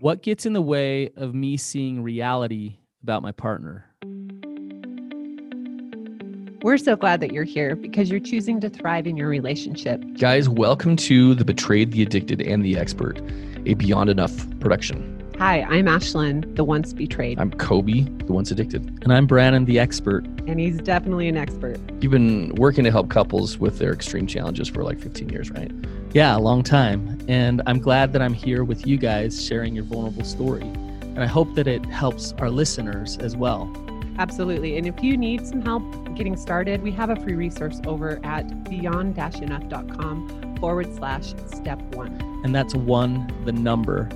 What gets in the way of me seeing reality about my partner? We're so glad that you're here because you're choosing to thrive in your relationship. Guys, welcome to The Betrayed, the Addicted, and the Expert, a Beyond Enough production. Hi, I'm Ashlynn, the once betrayed. I'm Coby, the once addicted. And I'm Brannon, the expert. And he's definitely an expert. You've been working to help couples with their extreme challenges for like 15 years, right? Yeah, a long time. And I'm glad that I'm here with you guys sharing your vulnerable story. And I hope that it helps our listeners as well. Absolutely. And if you need some help getting started, we have a free resource over at beyond enough.com forward slash step one. And that's one, the number.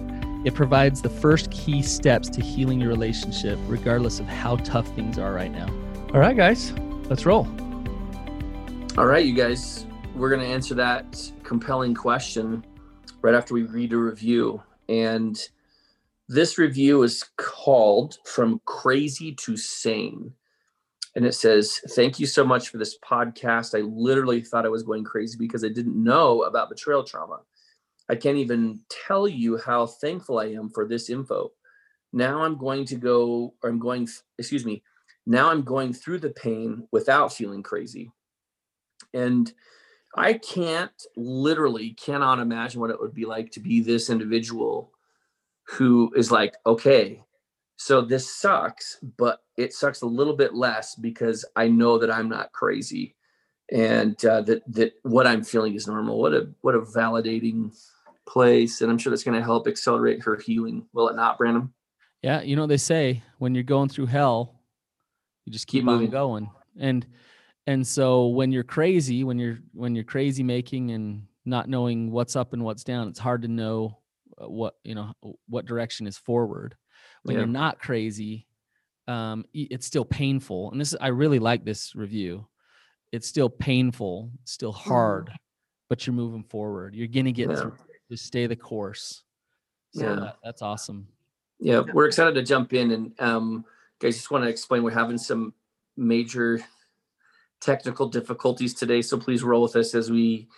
It provides the first key steps to healing your relationship, regardless of how tough things are right now. All right, guys, let's roll. All right, you guys, we're going to answer that compelling question right after we read a review. And this review is called From Crazy to Sane. And it says, Thank you so much for this podcast. I literally thought I was going crazy because I didn't know about betrayal trauma. I can't even tell you how thankful I am for this info. Now I'm going to go, or I'm going, excuse me, now I'm going through the pain without feeling crazy. And I can't literally cannot imagine what it would be like to be this individual who is like, okay, so this sucks, but it sucks a little bit less because I know that I'm not crazy and uh, that that what I'm feeling is normal. What a what a validating place, and I'm sure that's going to help accelerate her healing. Will it not, Brannon? Yeah, you know they say when you're going through hell, you just keep, keep on going, and and so when you're crazy, when you're when you're crazy making and not knowing what's up and what's down, it's hard to know uh, what you know what direction is forward. When yeah. you're not crazy, um, it's still painful. And this is, I really like this review. It's still painful, still hard, mm. but you're moving forward. You're gonna get yeah. through just stay the course. So yeah. That, that's awesome. Yeah, we're excited to jump in and um, guys just want to explain we're having some major technical difficulties today, so please roll with us as we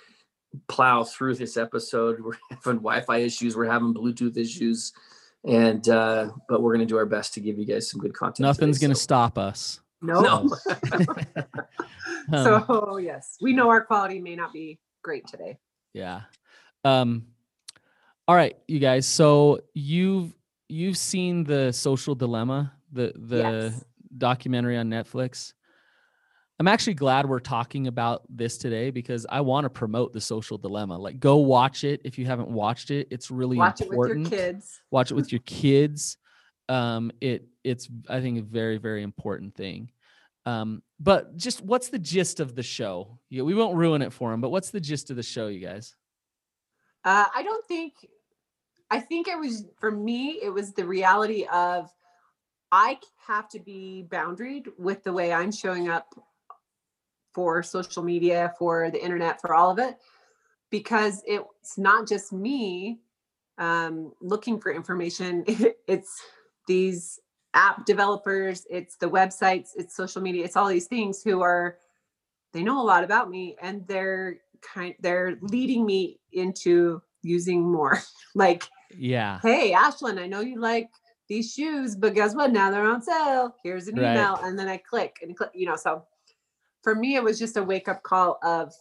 plow through this episode. We're having Wi-Fi issues, we're having Bluetooth issues, and uh, but we're going to do our best to give you guys some good content. Nothing's going to so. stop us. No. no. um, so yes, we know our quality may not be great today. Yeah. Um, all right, you guys. So you've you've seen the social dilemma, the the yes. documentary on Netflix. I'm actually glad we're talking about this today because I want to promote the social dilemma. Like go watch it if you haven't watched it. It's really watch important. it with your kids. Watch it with your kids. Um, it it's I think a very, very important thing. Um, but just what's the gist of the show? Yeah, we won't ruin it for them, but what's the gist of the show, you guys? Uh, I don't think I think it was for me, it was the reality of I have to be boundaried with the way I'm showing up for social media, for the internet, for all of it, because it's not just me um, looking for information. it's these app developers, it's the websites, it's social media, it's all these things who are they know a lot about me and they're kind they're leading me into using more like yeah. Hey, Ashlynn, I know you like these shoes, but guess what? Now they're on sale. Here's an email. And then I click and click, you know. So for me, it was just a wake up call of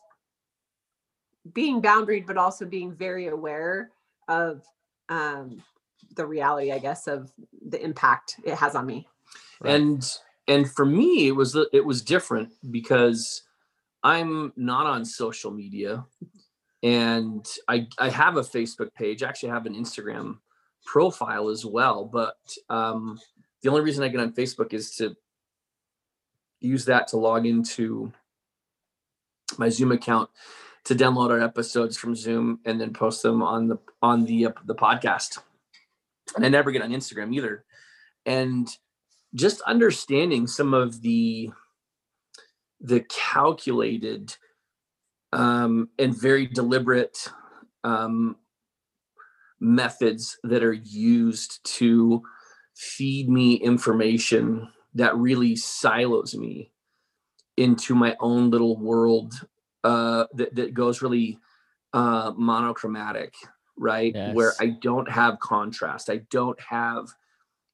being boundaried, but also being very aware of um, the reality, I guess, of the impact it has on me. Right. And and for me, it was it was different because I'm not on social media and I I have a Facebook page. I actually have an Instagram profile as well. But um, the only reason I get on Facebook is to use that to log into my Zoom account to download our episodes from Zoom and then post them on the on the uh, the podcast. And I never get on Instagram either. And just understanding some of the the calculated um, and very deliberate um, methods that are used to feed me information that really silos me into my own little world uh, that, that goes really uh, monochromatic. right? Where I don't have contrast. I don't have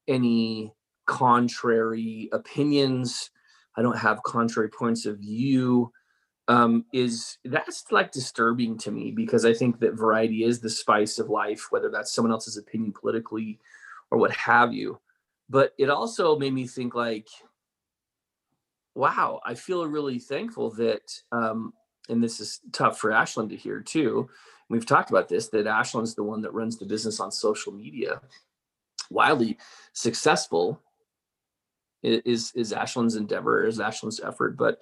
any contrary opinions. I don't have contrary points of view. Um, is that's like disturbing to me because I think that variety is the spice of life, whether that's someone else's opinion politically or what have you. But it also made me think like, wow, I feel really thankful that, um, and this is tough for Ashlynn to hear too. We've talked about this that Ashlynn's the one that runs the business on social media, wildly successful. Is is Ashlynn's endeavor, is Ashlynn's effort, but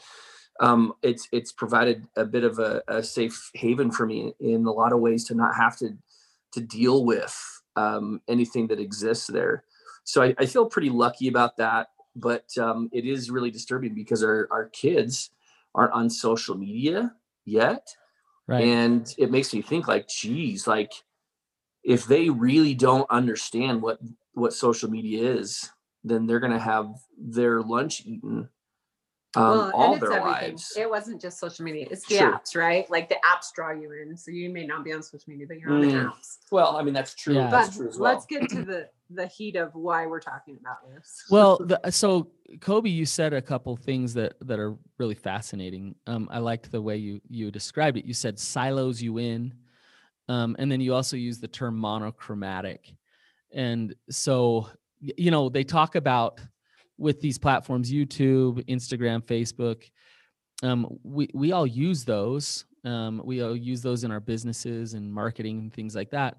um, it's it's provided a bit of a, a safe haven for me in a lot of ways to not have to to deal with um, anything that exists there. So I, I feel pretty lucky about that but um, it is really disturbing because our, our kids aren't on social media yet Right. and it makes me think like geez like if they really don't understand what what social media is then they're going to have their lunch eaten um, Well, all and it's their everything. lives It wasn't just social media; it's the Sure. apps, right? Like the apps draw you in, so you may not be on social media, but you're on the Mm. apps. well i mean that's true Yeah. that's true as well let's get to the the heat of why we're talking about this. well the, so coby you said a couple things that that are really fascinating. Um, i liked the way you you described it. You said silos you in um, and then you also used the term monochromatic. And so you know they talk about with these platforms youtube instagram facebook um, we, we all use those. Um, we all use those in our businesses and marketing and things like that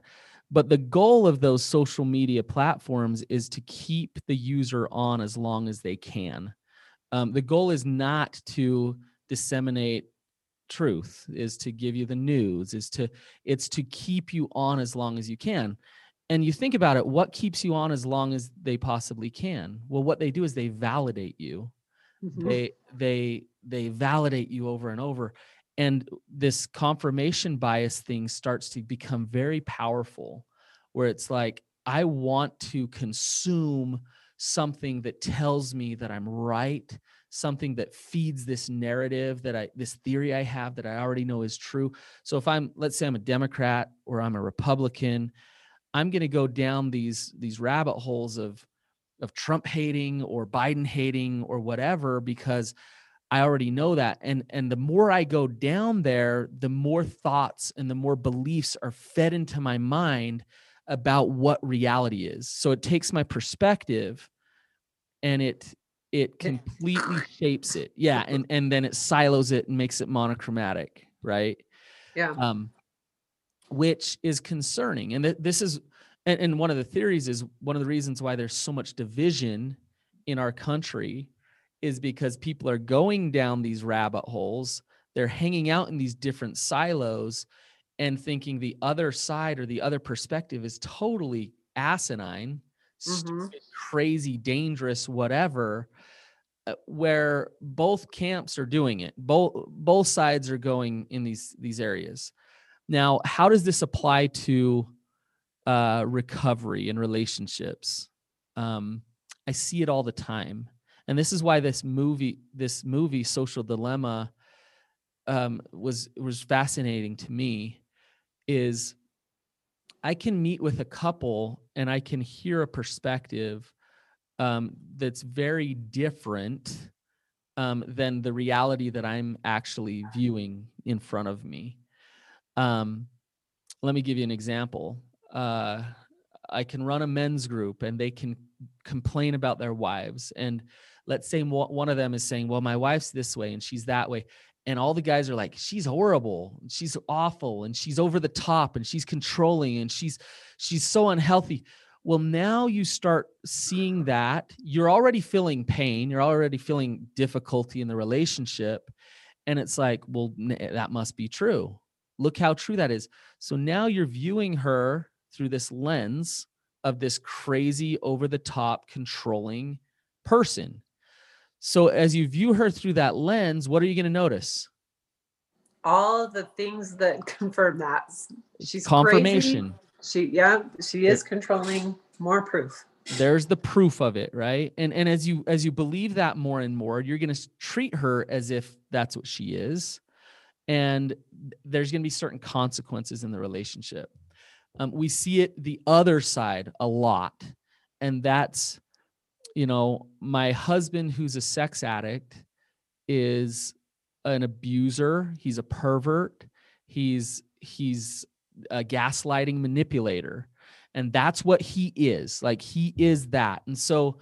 but the goal of those social media platforms is to keep the user on as long as they can. Um, the goal is not to disseminate truth, is to give you the news, is to it's to keep you on as long as you can. And you think about it, what keeps you on as long as they possibly can? Well, what they do is they validate you Mhm. they they they validate you over and over and this confirmation bias thing starts to become very powerful where it's like i want to consume something that tells me that i'm right something that feeds this narrative that i this theory i have that i already know is true. So if i'm let's say i'm a democrat or i'm a republican i'm going to go down these these rabbit holes of of Trump hating or Biden hating or whatever because I already know that. And and the more I go down there the more thoughts and the more beliefs are fed into my mind about what reality is. So it takes my perspective and it it completely shapes it. Yeah and and then it silos it and makes it monochromatic right? Yeah. um, which is concerning. And th- this is, and, and one of the theories is one of the reasons why there's so much division in our country is because people are going down these rabbit holes. They're hanging out in these different silos and thinking the other side or the other perspective is totally asinine, stupid, crazy, dangerous, whatever. uh, Where both camps are doing it, both both sides are going in these these areas. Now, how does this apply to uh, recovery and relationships? Um, I see it all the time, and this is why this movie, this movie, Social Dilemma, um, was was fascinating to me. Is I can meet with a couple and I can hear a perspective um, that's very different um, than the reality that I'm actually viewing in front of me. Um, let me give you an example. Uh, I can run a men's group and they can complain about their wives. And let's say one of them is saying, Well, my wife's this way and she's that way. And all the guys are like, She's horrible. She's awful. And she's over the top and she's controlling and she's she's so unhealthy. Well, now you start seeing that you're already feeling pain, you're already feeling difficulty in the relationship. And it's like, well, eh, that must be true. Look how true that is. So now you're viewing her through this lens of this crazy, over the top, controlling person. So as you view her through that lens, what are you going to notice? All the things that confirm that she's crazy. Confirmation. She, yeah, she is controlling. More proof. there's the proof of it right and and as you as you believe that more and more you're going to treat her as if that's what she is and there's going to be certain consequences in the relationship Um, we see it the other side a lot, and that's, you know, my husband who's a sex addict is an abuser. He's a pervert. He's he's a gaslighting manipulator, and that's what he is. Like he is that, and so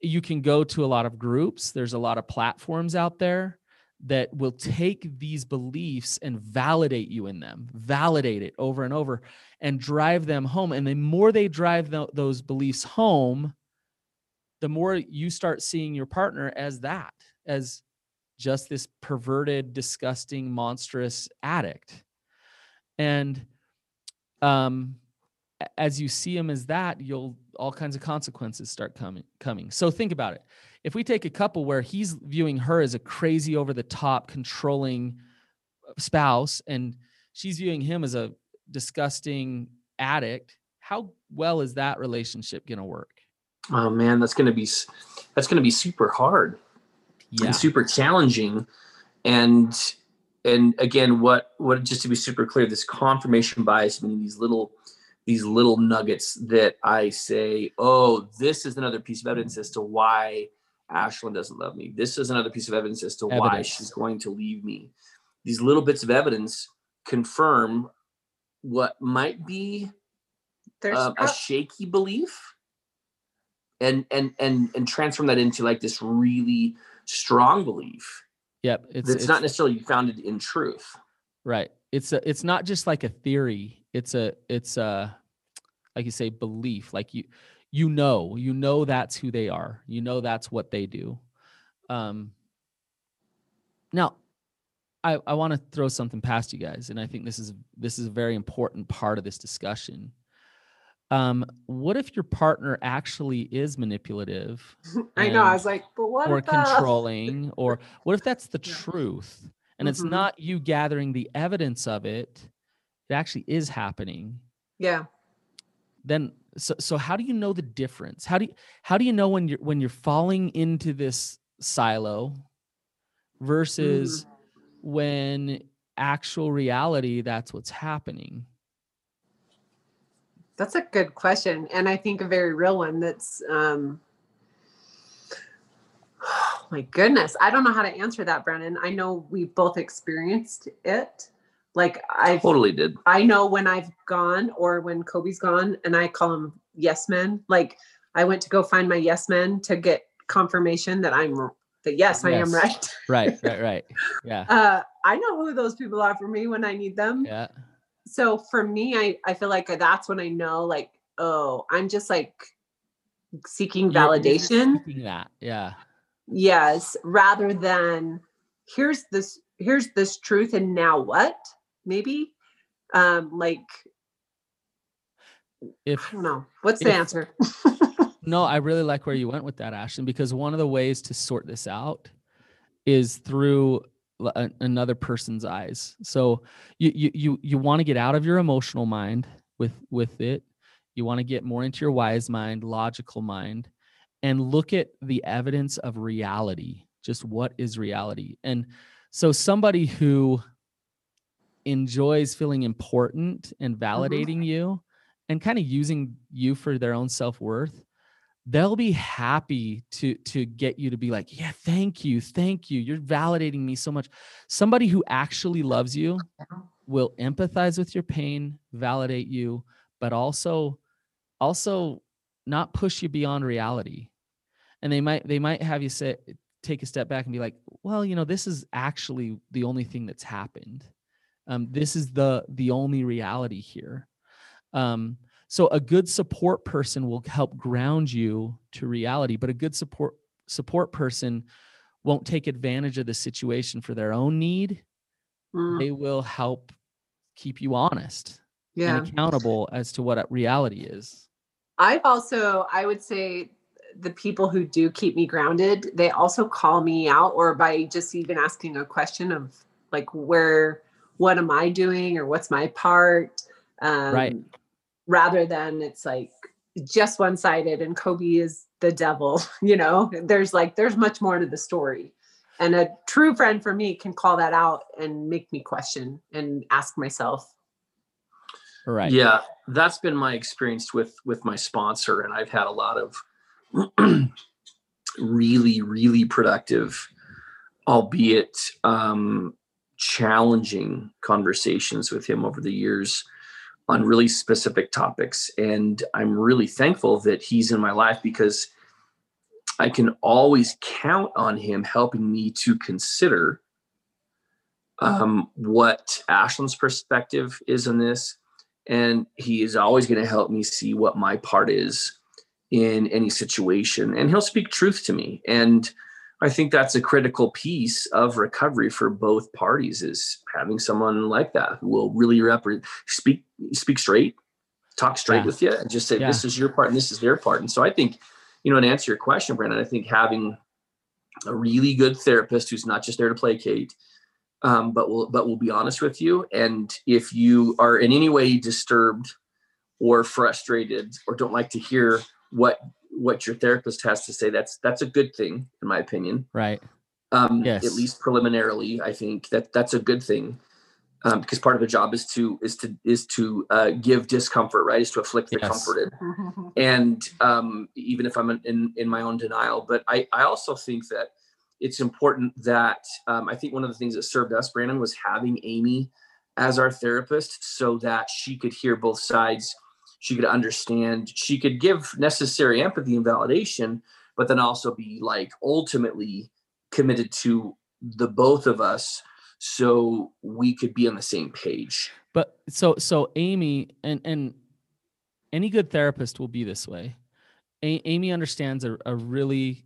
you can go to a lot of groups. There's a lot of platforms out there that will take these beliefs and validate you in them, validate it over and over, and drive them home. And the more they drive th- those beliefs home, the more you start seeing your partner as that, as just this perverted, disgusting, monstrous addict. And um, as you see him as that, you'll all kinds of consequences start coming coming. So think about it if we take a couple where he's viewing her as a crazy over the top controlling uh, spouse and she's viewing him as a disgusting addict how well is that relationship going to work oh man that's going to be that's going to be super hard yeah. and super challenging and and again what what just to be super clear this confirmation bias meaning these little these little nuggets that i say oh this is another piece of evidence as to why Ashlynn doesn't love me. This is another piece of evidence as to evidence. why she's going to leave me. These little bits of evidence confirm what might be uh, a shaky belief and and and and transform that into like this really strong belief. Yep, it's, it's, not necessarily founded in truth. Right. It's a it's not just like a theory. It's a it's a like you say belief. Like you you know you know that's who they are you know that's what they do um now i i want to throw something past you guys and i think this is this is a very important part of this discussion um what if your partner actually is manipulative i know i was like but what or controlling or what if that's the yeah. truth and mm-hmm. it's not you gathering the evidence of it it actually is happening yeah then so so how do you know the difference how do you how do you know when you're when you're falling into this silo versus mm. when actual reality that's what's happening that's a good question and i think a very real one that's um oh my goodness i don't know how to answer that brannon i know we both experienced it like I totally did. I know when I've gone or when Coby's gone, and I call them yes men. Like I went to go find my yes men to get confirmation that I'm that yes, yes. I am right. right, right, right. Yeah. Uh, I know who those people are for me when I need them. Yeah. So for me, I I feel like that's when I know like oh I'm just like seeking validation. Seeking that, yeah. Yes, rather than here's this here's this truth and now what maybe um like if i don't know what's the answer no i really like where you went with that ashlynn because one of the ways to sort this out is through a, another person's eyes so you you you, you want to get out of your emotional mind with with it you want to get more into your wise mind logical mind and look at the evidence of reality just what is reality and so somebody who enjoys feeling important and mm-hmm. validating mm-hmm. you and kind of using you for their own self-worth they'll be happy to to get you to be like yeah thank you thank you. You're validating me so much. Somebody who actually loves you will empathize with your pain validate you but also also not push you beyond reality. And they might they might have you say take a step back and be like well you know this is actually the only thing that's happened. Um, this is the the only reality here. Um, so a good support person will help ground you to reality, but a good support support person won't take advantage of the situation for their own need. Mm. They will help keep you honest yeah. and accountable as to what reality is. I've also, I would say, the people who do keep me grounded, they also call me out, or by just even asking a question of like where what am I doing or what's my part? Um, right. Rather than it's like just one sided and Coby is the devil, you know, there's like, there's much more to the story. And a true friend for me can call that out and make me question and ask myself. Right. Yeah, that's been my experience with with my sponsor, and I've had a lot of really, really productive, albeit um, challenging conversations with him over the years on really specific topics. And I'm really thankful that he's in my life because I can always count on him helping me to consider um, what Ashlynn's perspective is in this. And he is always going to help me see what my part is in any situation. And he'll speak truth to me. And I think that's a critical piece of recovery for both parties is having someone like that who will really represent, speak, speak straight, talk straight Yeah. with you and just say, Yeah. this is your part and this is their part. And so I think, you know, to answer your question, Brannon, I think having a really good therapist who's not just there to placate, um, but will but will be honest with you. And if you are in any way disturbed or frustrated or don't like to hear what what your therapist has to say, that's that's a good thing, in my opinion. Right. Um, Yes. At least preliminarily, I think that that's a good thing. Um, because part of the job is to is to is to uh, give discomfort, right? Is to afflict the Yes. comforted and um, even if I'm in in my own denial. But I I also think that it's important that um, I think one of the things that served us, Brannon, was having Amy as our therapist, so that she could hear both sides, she could understand, she could give necessary empathy and validation, but then also be like ultimately committed to the both of us so we could be on the same page But so so Amy and and any good therapist will be this way. A- Amy understands a, a really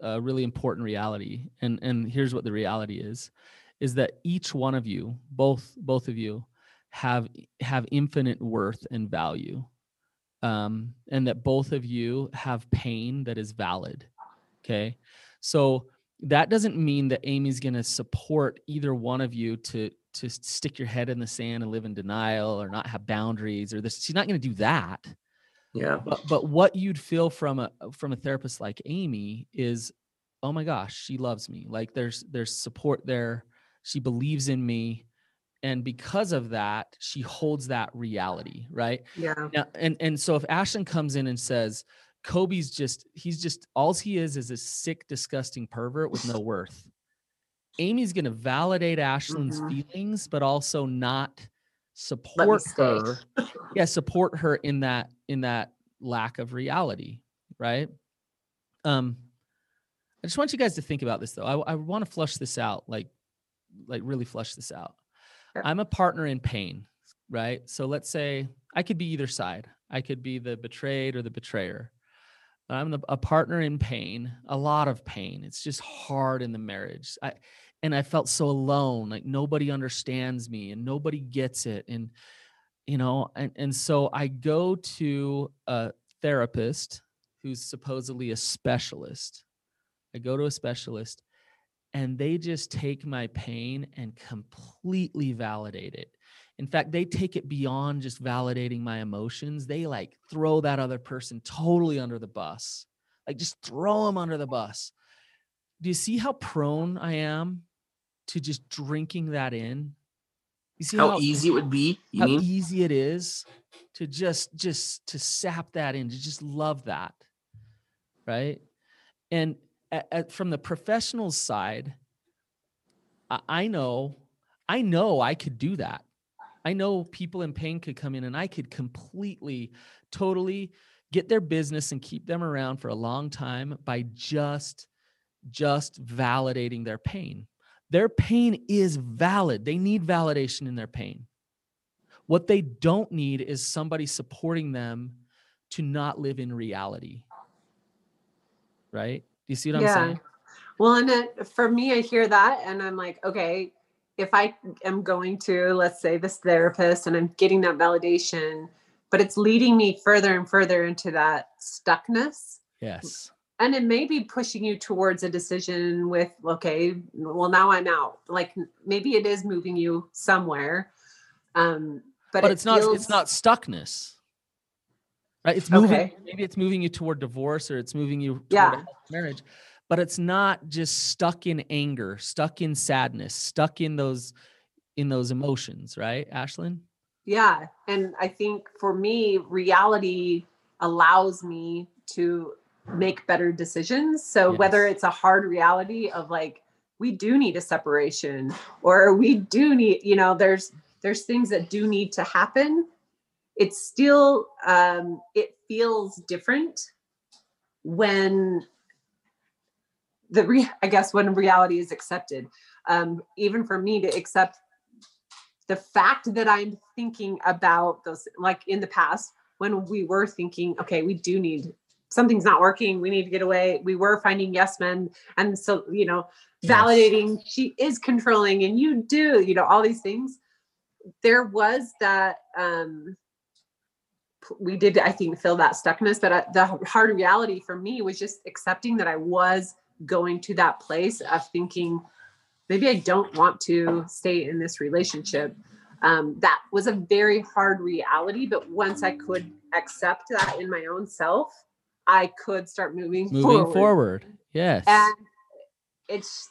a really important reality, and and here's what the reality is: is that each one of you, both both of you, have have infinite worth and value, um, and that both of you have pain that is valid. Okay, so that doesn't mean that Amy's going to support either one of you to to stick your head in the sand and live in denial or not have boundaries or this she's not going to do that. Yeah. But but what you'd feel from a from a therapist like Amy is oh my gosh she loves me. Like there's there's support there. She believes in me and because of that she holds that reality right yeah. now, and and so if Ashlynn comes in and says Coby's just he's just all he is is a sick, disgusting pervert with no worth. Amy's gonna validate Ashlynn's Mhm. feelings, but also not support her. yeah, support her in that in that lack of reality, right? Um, I just want you guys to think about this though. I, I want to flush this out, like like really flush this out. I'm a partner in pain, right? So let's say I could be either side. I could be the betrayed or the betrayer. I'm the, a partner in pain, a lot of pain. It's just hard in the marriage. I and I felt so alone, like nobody understands me and nobody gets it. And you know, and, and so I go to a therapist who's supposedly a specialist. I go to a specialist and they just take my pain and completely validate it. In fact, they take it beyond just validating my emotions. They like throw that other person totally under the bus. Like just throw them under the bus. Do you see how prone I am to just drinking that in? You see how easy it would be how mean easy it is to just just to sap that in to just love that right and at, at- from the professional side I, I know i know i could do that i know people in pain could come in and i could completely totally get their business and keep them around for a long time by just just validating their pain their pain is valid they need validation in their pain what they don't need is somebody supporting them to not live in reality. Right? Do you see what Yeah. I'm saying? Well, and it, for me, I hear that and I'm like, okay, if I am going to, let's say, this therapist and I'm getting that validation, but it's leading me further and further into that stuckness. Yes. And it may be pushing you towards a decision with, okay, well, now I'm out. Like maybe it is moving you somewhere. Um, but, But, it it's not feels- it's not stuckness. Right? It's moving Okay. maybe it's moving you toward divorce or it's moving you toward Yeah. marriage. But it's not just stuck in anger, stuck in sadness, stuck in those in those emotions, right, Ashlynn? Yeah. And I think for me, reality allows me to make better decisions. So Yes. whether it's a hard reality of like, we do need a separation or we do need, you know, there's there's things that do need to happen. It's still um it feels different when the re- I guess when reality is accepted. Um, even for me to accept the fact that I'm thinking about those, like in the past, when we were thinking, okay, we do need something's not working, we need to get away. We were finding yes men, and so you know, Yes. validating she is controlling, and you do, you know, all these things. There was that. um we did, I think, feel that stuckness, but uh, the hard reality for me was just accepting that I was going to that place of thinking maybe I don't want to stay in this relationship. Um, that was a very hard reality, but once I could accept that in my own self, I could start moving, forward. Moving forward. forward. Yes. And it's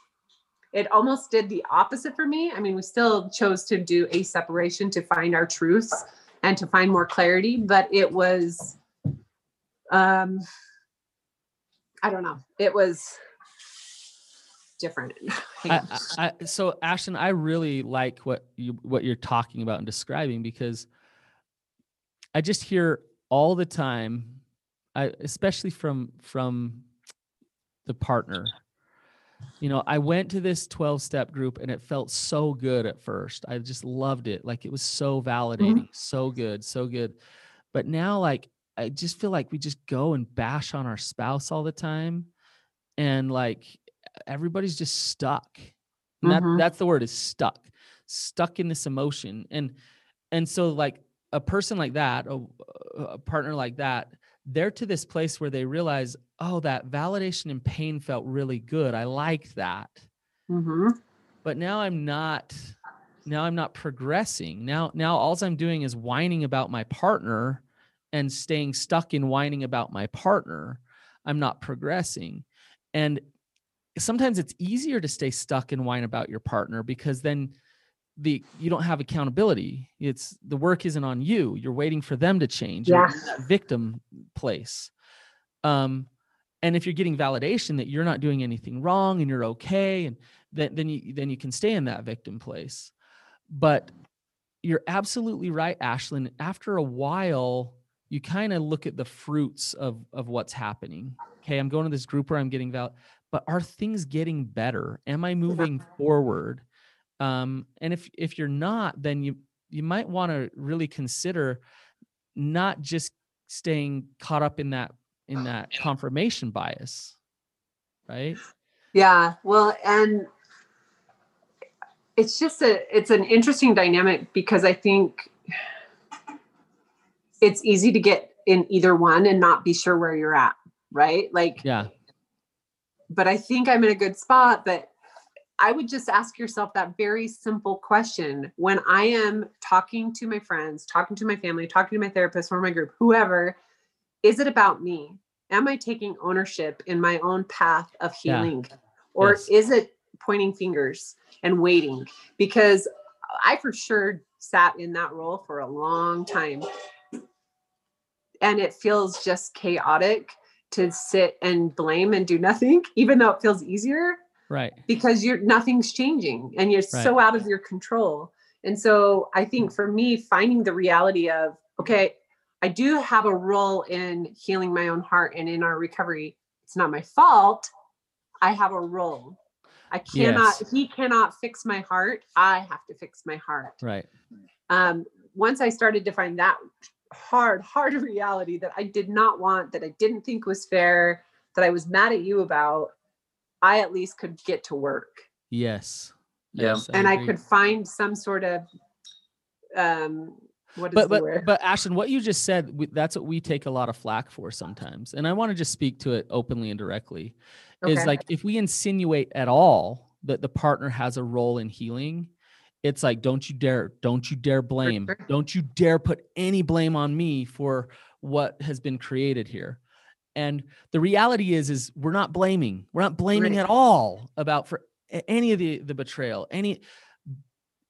it almost did the opposite for me. I mean, we still chose to do a separation to find our truths and to find more clarity, but it was um I don't know. It was different. I. I, so Ashlynn, I really like what you what you're talking about and describing because I just hear all the time, I, especially from from the partner. You know, I went to this 12 step group and it felt so good at first. I just loved it. Like it was so mm-hmm. validating, so good, so good. But now, like, I just feel like we just go and bash on our spouse all the time. And like everybody's just stuck. And that, mm-hmm. that's the word is stuck, stuck in this emotion. And and so like a person like that, a, a partner like that, they're to this place where they realize, oh, that validation and pain felt really good. I liked that. Mhm. But now I'm not now I'm not progressing. Now now all I'm doing is whining about my partner and staying stuck in whining about my partner. I'm not progressing. And sometimes it's easier to stay stuck and whine about your partner because then the you don't have accountability. It's the work isn't on you. You're waiting for them to change. In that victim place. Um, and if you're getting validation that you're not doing anything wrong and you're okay, and then then you then you can stay in that victim place. But you're absolutely right, Ashlynn. After a while, you kind of look at the fruits of of what's happening. Okay, I'm going to this group where I'm getting val, but are things getting better? Am I moving forward? Um, and if if you're not, then you you might want to really consider not just staying caught up in that in that confirmation bias, right? Yeah. Well, and it's just a it's an interesting dynamic because I think it's easy to get in either one and not be sure where you're at, right? Like Yeah. but I think I'm in a good spot. But I would just ask yourself that very simple question when I am talking to my friends, talking to my family, talking to my therapist or my group, whoever, is it about me? Am I taking ownership in my own path of Yeah. healing? Or Yes. is it pointing fingers and waiting? Because I for sure sat in that role for a long time. And it feels just chaotic to sit and blame and do nothing, even though it feels easier Right. because you're nothing's changing and you're so out of your control. And so I think for me, finding the reality of, okay, I do have a role in healing my own heart and in our recovery. It's not my fault. I have a role. I cannot, Yes. he cannot fix my heart. I have to fix my heart Right. um, once I started to find that hard, hard reality that I did not want, that I didn't think was fair, that I was mad at you about, I at least could get to work Yes. Yeah. Yes, and I agree. could find some sort of um what is but the but word? but Ashlynn, what you just said, we, that's what we take a lot of flack for sometimes, and I want to just speak to it openly and directly. Is like if we insinuate at all that the partner has a role in healing, it's like don't you dare, don't you dare blame, sure. don't you dare put any blame on me for what has been created here. And the reality is, is we're not blaming, we're not blaming Right. at all about for any of the the betrayal, any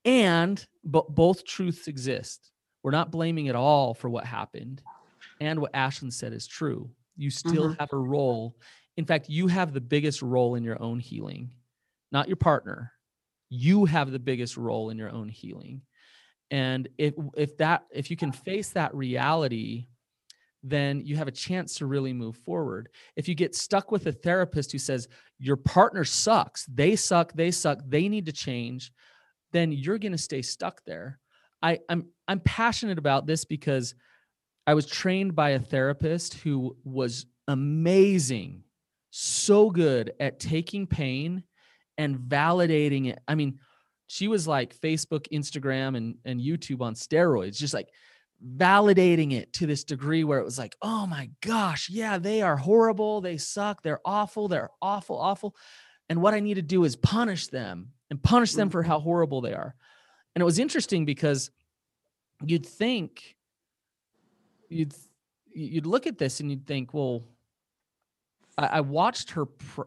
and but both truths exist we're not blaming at all for what happened. And what Ashlynn said is true. You still Mhm. have a role. In fact, you have the biggest role in your own healing, not your partner. You have the biggest role in your own healing. And if if that if you can face that reality, then you have a chance to really move forward. If you get stuck with a therapist who says your partner sucks, they suck, they suck, they need to change, then you're going to stay stuck there. I, I'm I'm passionate about this because I was trained by a therapist who was amazing, so good at taking pain and validating it. I mean, she was like Facebook, Instagram, and, and YouTube on steroids, just like validating it to this degree where it was like, oh my gosh, yeah, they are horrible. They suck. They're awful. They're awful, awful. And what I need to do is punish them and punish them for how mm-hmm. horrible they are. And it was interesting because you'd think you'd you'd look at this and you'd think, well, I, I watched her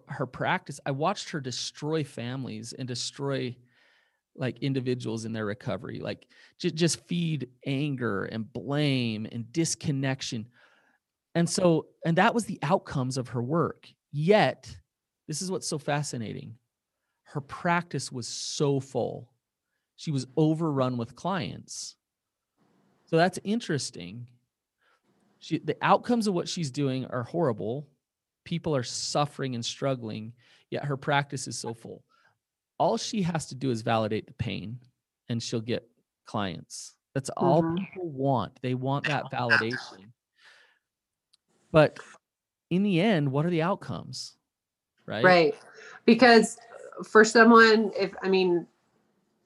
her practice. I watched her destroy families and destroy like individuals in their recovery, like just just feed anger and blame and disconnection. And so, and that was the outcomes of her work. Yet, this is what's so fascinating. Her practice was so full. She was overrun with clients. So that's interesting. She, the outcomes of what she's doing are horrible. People are suffering and struggling, yet her practice is so full. All she has to do is validate the pain and she'll get clients. That's all Mhm. people want. They want that validation. But in the end, what are the outcomes? Right? right because for someone if i mean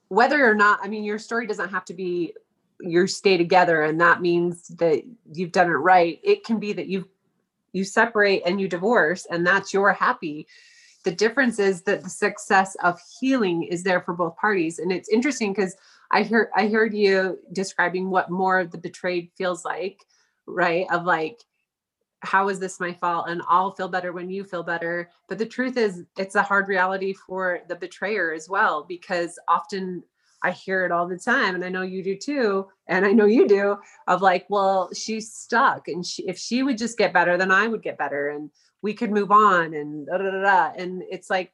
whether or not i mean your story doesn't have to be you stay together and that means that you've done it right it can be that you you separate and you divorce and that's your happy the difference is that the success of healing is there for both parties. And it's interesting because i heard i heard you describing what more of the betrayed feels like right? Of like how is this my fault? And i'll feel better when you feel better. But the truth is it's a hard reality for the betrayer as well because often i hear it all the time and i know you do too and i know you do of like well she's stuck and she, if she would just get better then i would get better. And we could move on and da, da, da, da. and it's like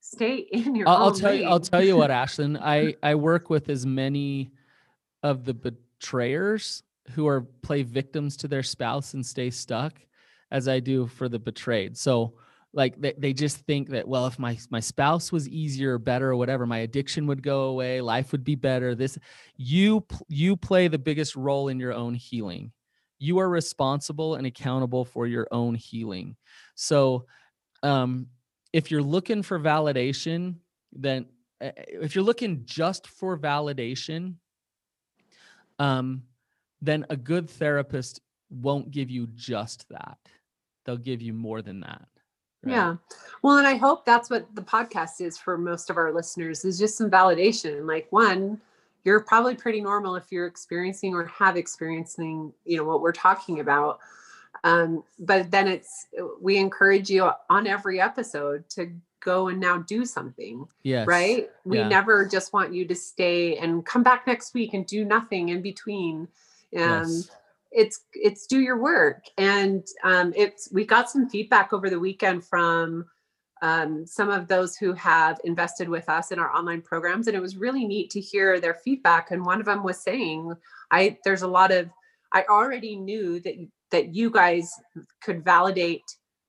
stay in your I'll, I'll tell you. I'll tell you what, Ashlynn. I I work with as many of the betrayers who are play victims to their spouse and stay stuck as I do for the betrayed. So like they, they just think that well if my my spouse was easier or better or whatever my addiction would go away life would be better this you you play the biggest role in your own healing you are responsible and accountable for your own healing so um if you're looking for validation then uh, if you're looking just for validation um then a good therapist won't give you just that they'll give you more than that right? Yeah. Well, and I hope that's what the podcast is for most of our listeners is just some validation. Like one, you're probably pretty normal if you're experiencing or have experiencing, you know, what we're talking about. Um, but then it's we encourage you on every episode to go and now do something, yes right? We Yeah. never just want you to stay and come back next week and do nothing in between. Um, yes. it's it's do your work and um, it's we got some feedback over the weekend from um, some of those who have invested with us in our online programs and it was really neat to hear their feedback and one of them was saying i there's a lot of i already knew that that you guys could validate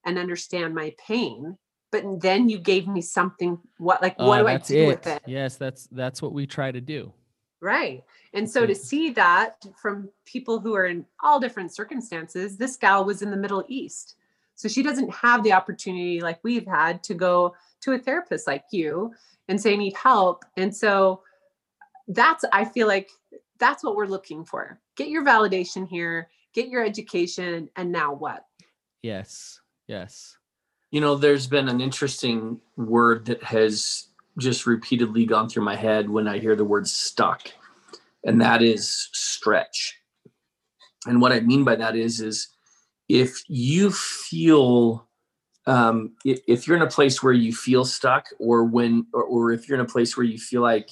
and understand my pain but then you gave me something what like what Uh, do i do it. with it Yes, that's that's what we try to do. Right. And so to see that from people who are in all different circumstances, this gal was in the Middle East. So she doesn't have the opportunity like we've had to go to a therapist like you and say, I need help. And so that's, I feel like that's what we're looking for. Get your validation here, get your education, and now what? Yes. Yes. You know, there's been an interesting word that has just repeatedly gone through my head when I hear the word stuck, and that is stretch. And what I mean by that is, is if you feel, um, if, you're in a place where you feel stuck, or when, or, or if you're in a place where you feel like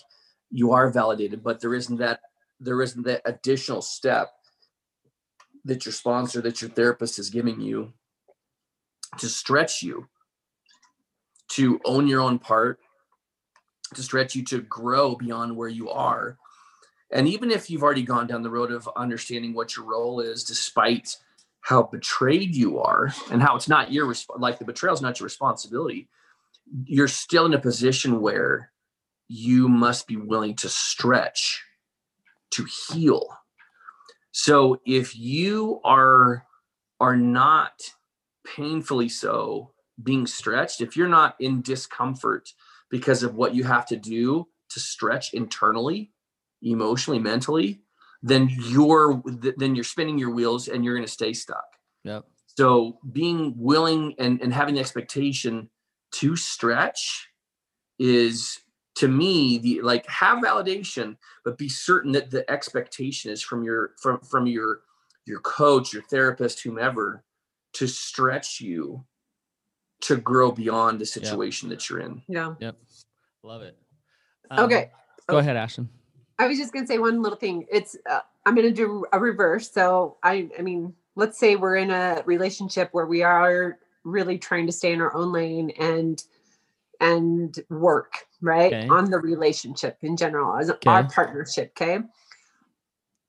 you are validated, but there isn't that there isn't that additional step that your sponsor, that your therapist is giving you to stretch you, to own your own part, to stretch you to grow beyond where you are. And even if you've already gone down the road of understanding what your role is, despite how betrayed you are and how it's not your resp- like the betrayal is not your responsibility, you're still in a position where you must be willing to stretch to heal. So if you are are not painfully so being stretched, if you're not in discomfort because of what you have to do to stretch internally, emotionally, mentally, then you're then you're spinning your wheels and you're going to stay stuck. Yep. So being willing and, and having the expectation to stretch is to me the like have validation but be certain that the expectation is from your from from your your coach your therapist whomever to stretch you to grow beyond the situation that you're in Yeah. Yep. Love it. Um, Okay. Go Oh. ahead, Ashlynn. I was just gonna say one little thing. It's uh, I'm gonna do a reverse. So I I mean, let's say we're in a relationship where we are really trying to stay in our own lane and and work right Okay. on the relationship in general as our partnership. Okay.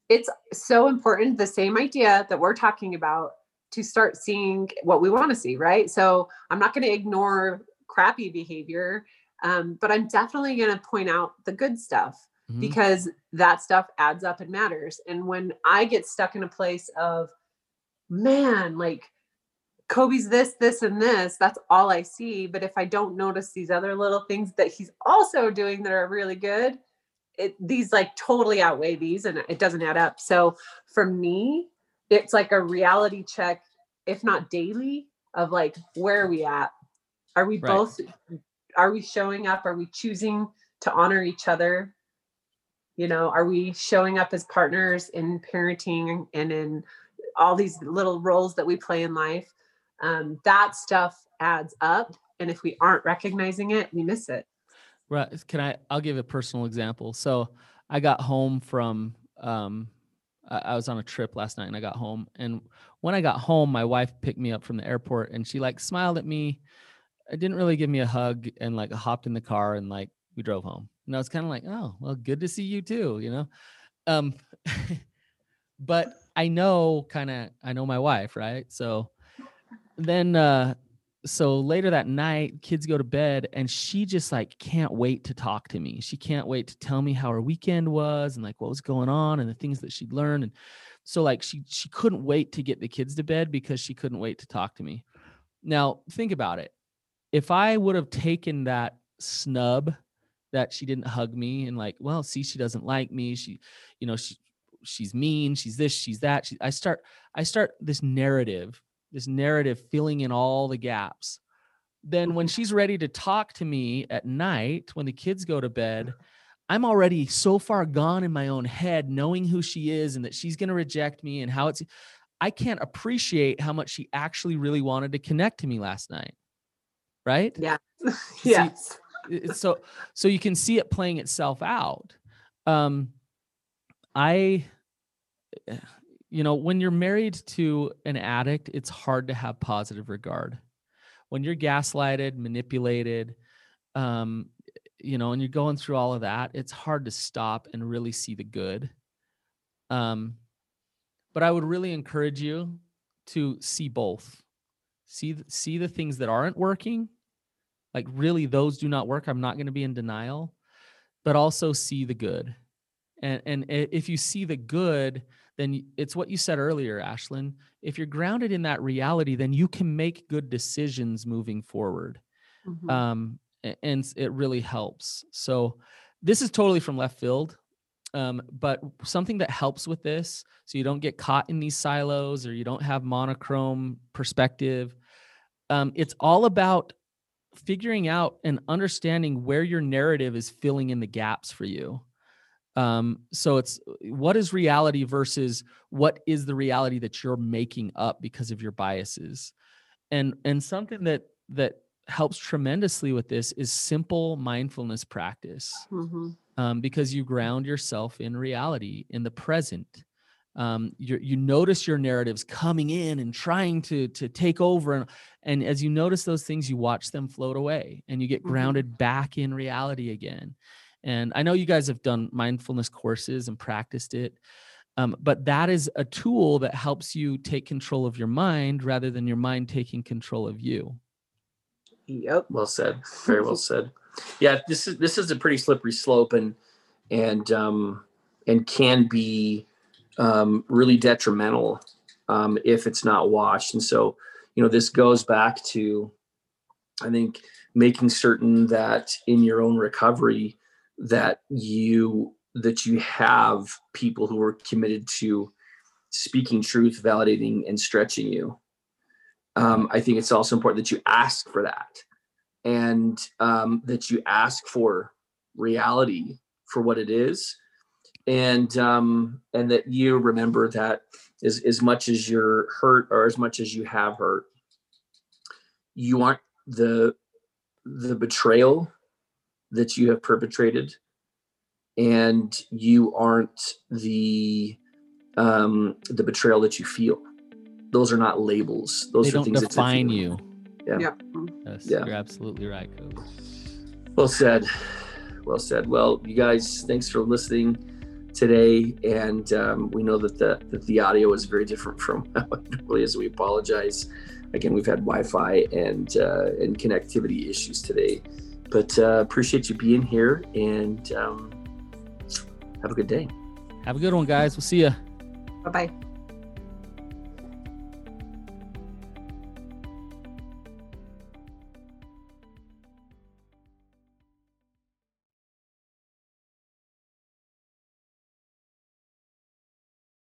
It's so important. The same idea that we're talking about to start seeing what we want to see. Right. So I'm not going to ignore crappy behavior, um, but I'm definitely going to point out the good stuff Mhm. because that stuff adds up and matters. And when I get stuck in a place of, man, like Coby's this, this, and this, that's all I see. But if I don't notice these other little things that he's also doing that are really good, it these like totally outweigh these and it doesn't add up. So for me, it's like a reality check, if not daily, of like where are we at? Are we Right. both are we showing up? Are we choosing to honor each other? You know, are we showing up as partners in parenting and in all these little roles that we play in life? Um, that stuff adds up. And if we aren't recognizing it, we miss it. Right. Can I? I'll give a personal example. So I got home from. Um, I, was on a trip last night, and I got home. And when I got home, my wife picked me up from the airport, and she like smiled at me. I didn't really give me a hug, and like hopped in the car, and like we drove home. And I was kind of like, oh, well, good to see you too, you know. Um, but I know kind of I know my wife, right? So then uh so later that night kids go to bed and she just like can't wait to talk to me she can't wait to tell me how her weekend was and like what was going on and the things that she'd learned and so like she she couldn't wait to get the kids to bed because she couldn't wait to talk to me now think about it if i would have taken that snub that she didn't hug me and like well see she doesn't like me. She you know she she's mean. She's this she's that. She, i start i start this narrative this narrative filling in all the gaps. Then when mm-hmm. she's ready to talk to me at night when the kids go to uh-huh. bed i'm already so far gone in my own head knowing who she is and that she's going to reject me and how it's i can't appreciate how much she actually really wanted to connect to me last night right? Yeah. See, yes. it's so so you can see it playing itself out. Um i you know when you're married to an addict it's hard to have positive regard. When you're gaslighted manipulated um you know and you're going through all of that it's hard to stop and really see the good. Um but i would really encourage you to see both. See see the things that aren't working like really those do not work. I'm not going to be in denial but also see the good. And and if you see the good then it's what you said earlier ashlynn. If you're grounded in that reality then you can make good decisions moving forward. Mhm. um and it really helps. So this is totally from left field um, but something that helps with this so you don't get caught in these silos or you don't have monochrome perspective um, it's all about figuring out and understanding where your narrative is filling in the gaps for you um, so it's what is reality versus what is the reality that you're making up because of your biases and and something that that helps tremendously with this is simple mindfulness practice Mhm. um, because you ground yourself in reality, in the present. Um, you you notice your narratives coming in and trying to to take over, and and as you notice those things, you watch them float away, and you get Mhm. grounded back in reality again. And I know you guys have done mindfulness courses and practiced it, um, but that is a tool that helps you take control of your mind rather than your mind taking control of you. Yep. Well said. Very well said. Yeah, this is this is a pretty slippery slope and and um and can be um really detrimental um if it's not watched. And so, you know, this goes back to I think making certain that in your own recovery that you that you have people who are committed to speaking truth, validating and stretching you. Um, I think it's also important that you ask for that and um, that you ask for reality for what it is and um, and that you remember that as, as much as you're hurt or as much as you have hurt you aren't the the betrayal that you have perpetrated and you aren't the um the betrayal that you feel those are not labels those they are don't things that's a define feeling. you. Yeah. Yep. Yes, Yeah. you're absolutely right, Coach. Well said. Well said. Well, you guys, thanks for listening today. And um, we know that the that the audio is very different from how it normally is. We apologize. Again, we've had Wi-Fi and uh, and connectivity issues today, but uh, appreciate you being here and um, have a good day. Have a good one, guys. We'll see you. Bye bye.